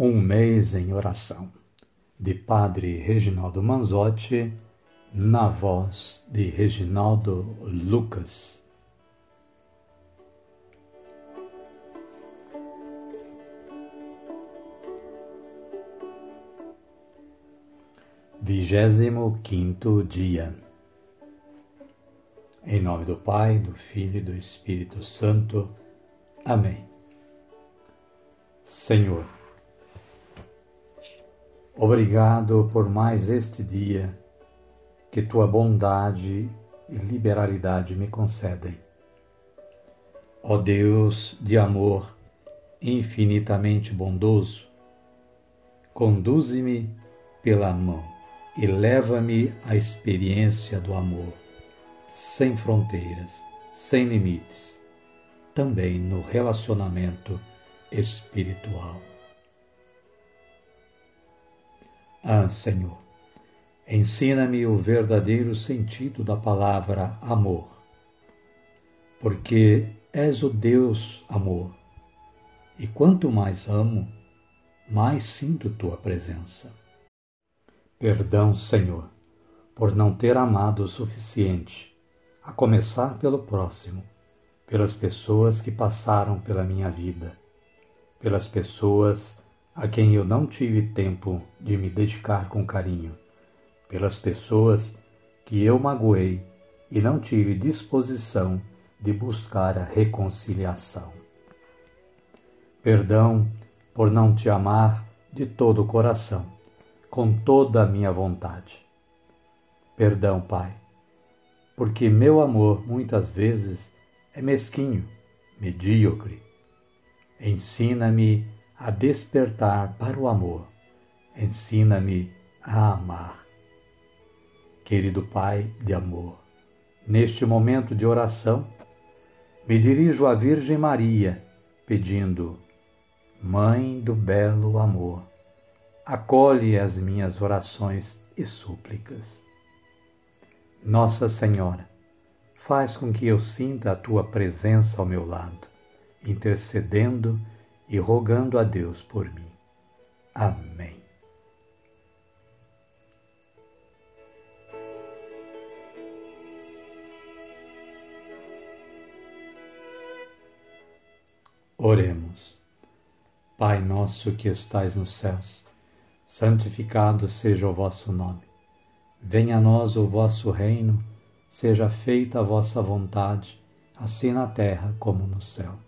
Um mês em oração, de Padre Reginaldo Manzotti, na voz de Reginaldo Lucas. Vigésimo quinto dia. Em nome do Pai, do Filho e do Espírito Santo. Amém. Senhor, Obrigado por mais este dia que tua bondade e liberalidade me concedem. Ó Deus de amor infinitamente bondoso, conduze-me pela mão e leva-me à experiência do amor, sem fronteiras, sem limites, também no relacionamento espiritual. Ah, Senhor, ensina-me o verdadeiro sentido da palavra amor, porque és o Deus amor, e quanto mais amo, mais sinto tua presença. Perdão, Senhor, por não ter amado o suficiente, a começar pelo próximo, pelas pessoas que passaram pela minha vida, pelas pessoas a quem eu não tive tempo de me dedicar com carinho, pelas pessoas que eu magoei e não tive disposição de buscar a reconciliação. Perdão por não te amar de todo o coração, com toda a minha vontade. Perdão, Pai, porque meu amor muitas vezes é mesquinho, medíocre. Ensina-me a despertar para o amor. Ensina-me a amar. Querido Pai de amor, neste momento de oração, me dirijo à Virgem Maria, pedindo: Mãe do belo amor, acolhe as minhas orações e súplicas. Nossa Senhora, faz com que eu sinta a tua presença ao meu lado, intercedendo e rogando a Deus por mim. Amém. Oremos. Pai nosso que estais nos céus, santificado seja o vosso nome. Venha a nós o vosso reino, seja feita a vossa vontade, assim na terra como no céu.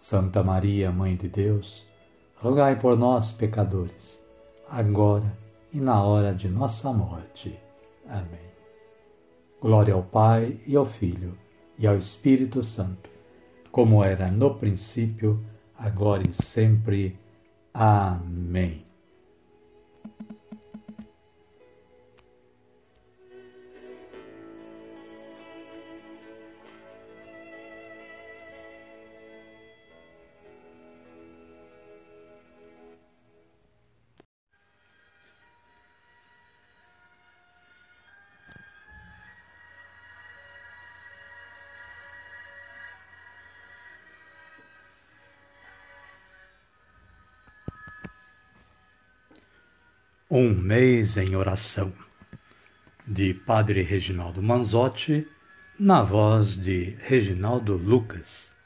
Santa Maria, Mãe de Deus, rogai por nós, pecadores, agora e na hora de nossa morte. Amém. Glória ao Pai e ao Filho e ao Espírito Santo, como era no princípio, agora e sempre. Amém. Um mês em oração, de Padre Reginaldo Manzotti, na voz de Reginaldo Lucas.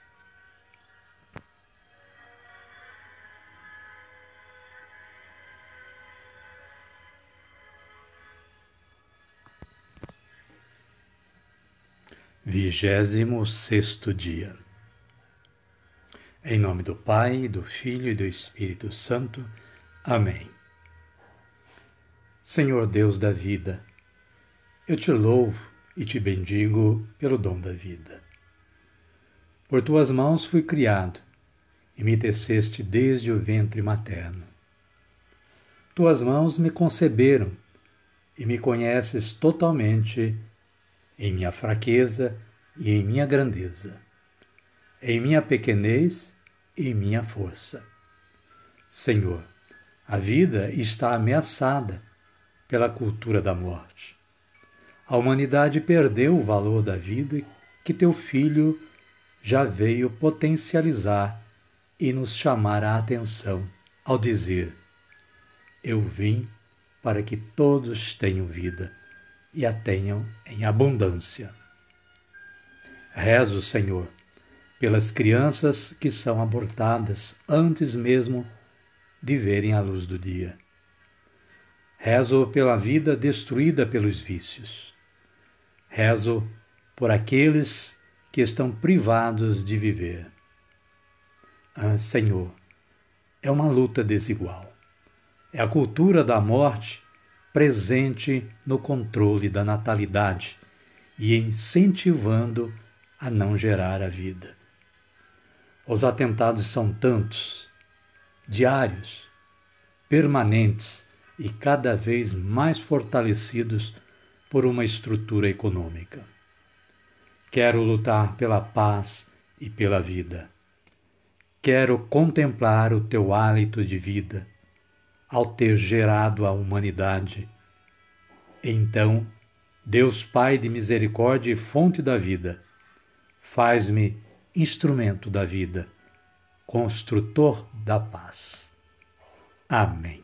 Vigésimo sexto dia. Em nome do Pai, do Filho e do Espírito Santo. Amém. Senhor Deus da vida, eu te louvo e te bendigo pelo dom da vida. Por tuas mãos fui criado e me teceste desde o ventre materno. Tuas mãos me conceberam e me conheces totalmente em minha fraqueza e em minha grandeza, em minha pequenez e em minha força. Senhor, a vida está ameaçada pela cultura da morte. A humanidade perdeu o valor da vida que teu filho já veio potencializar e nos chamar a atenção ao dizer: Eu vim para que todos tenham vida e a tenham em abundância. Rezo, Senhor, pelas crianças que são abortadas antes mesmo de verem a luz do dia. Rezo pela vida destruída pelos vícios. Rezo por aqueles que estão privados de viver. Ah, Senhor, é uma luta desigual. É a cultura da morte presente no controle da natalidade e incentivando a não gerar a vida. Os atentados são tantos, diários, permanentes e cada vez mais fortalecidos por uma estrutura econômica. Quero lutar pela paz e pela vida. Quero contemplar o teu hálito de vida ao ter gerado a humanidade. Então, Deus Pai de misericórdia e fonte da vida, faz-me instrumento da vida, construtor da paz. Amém.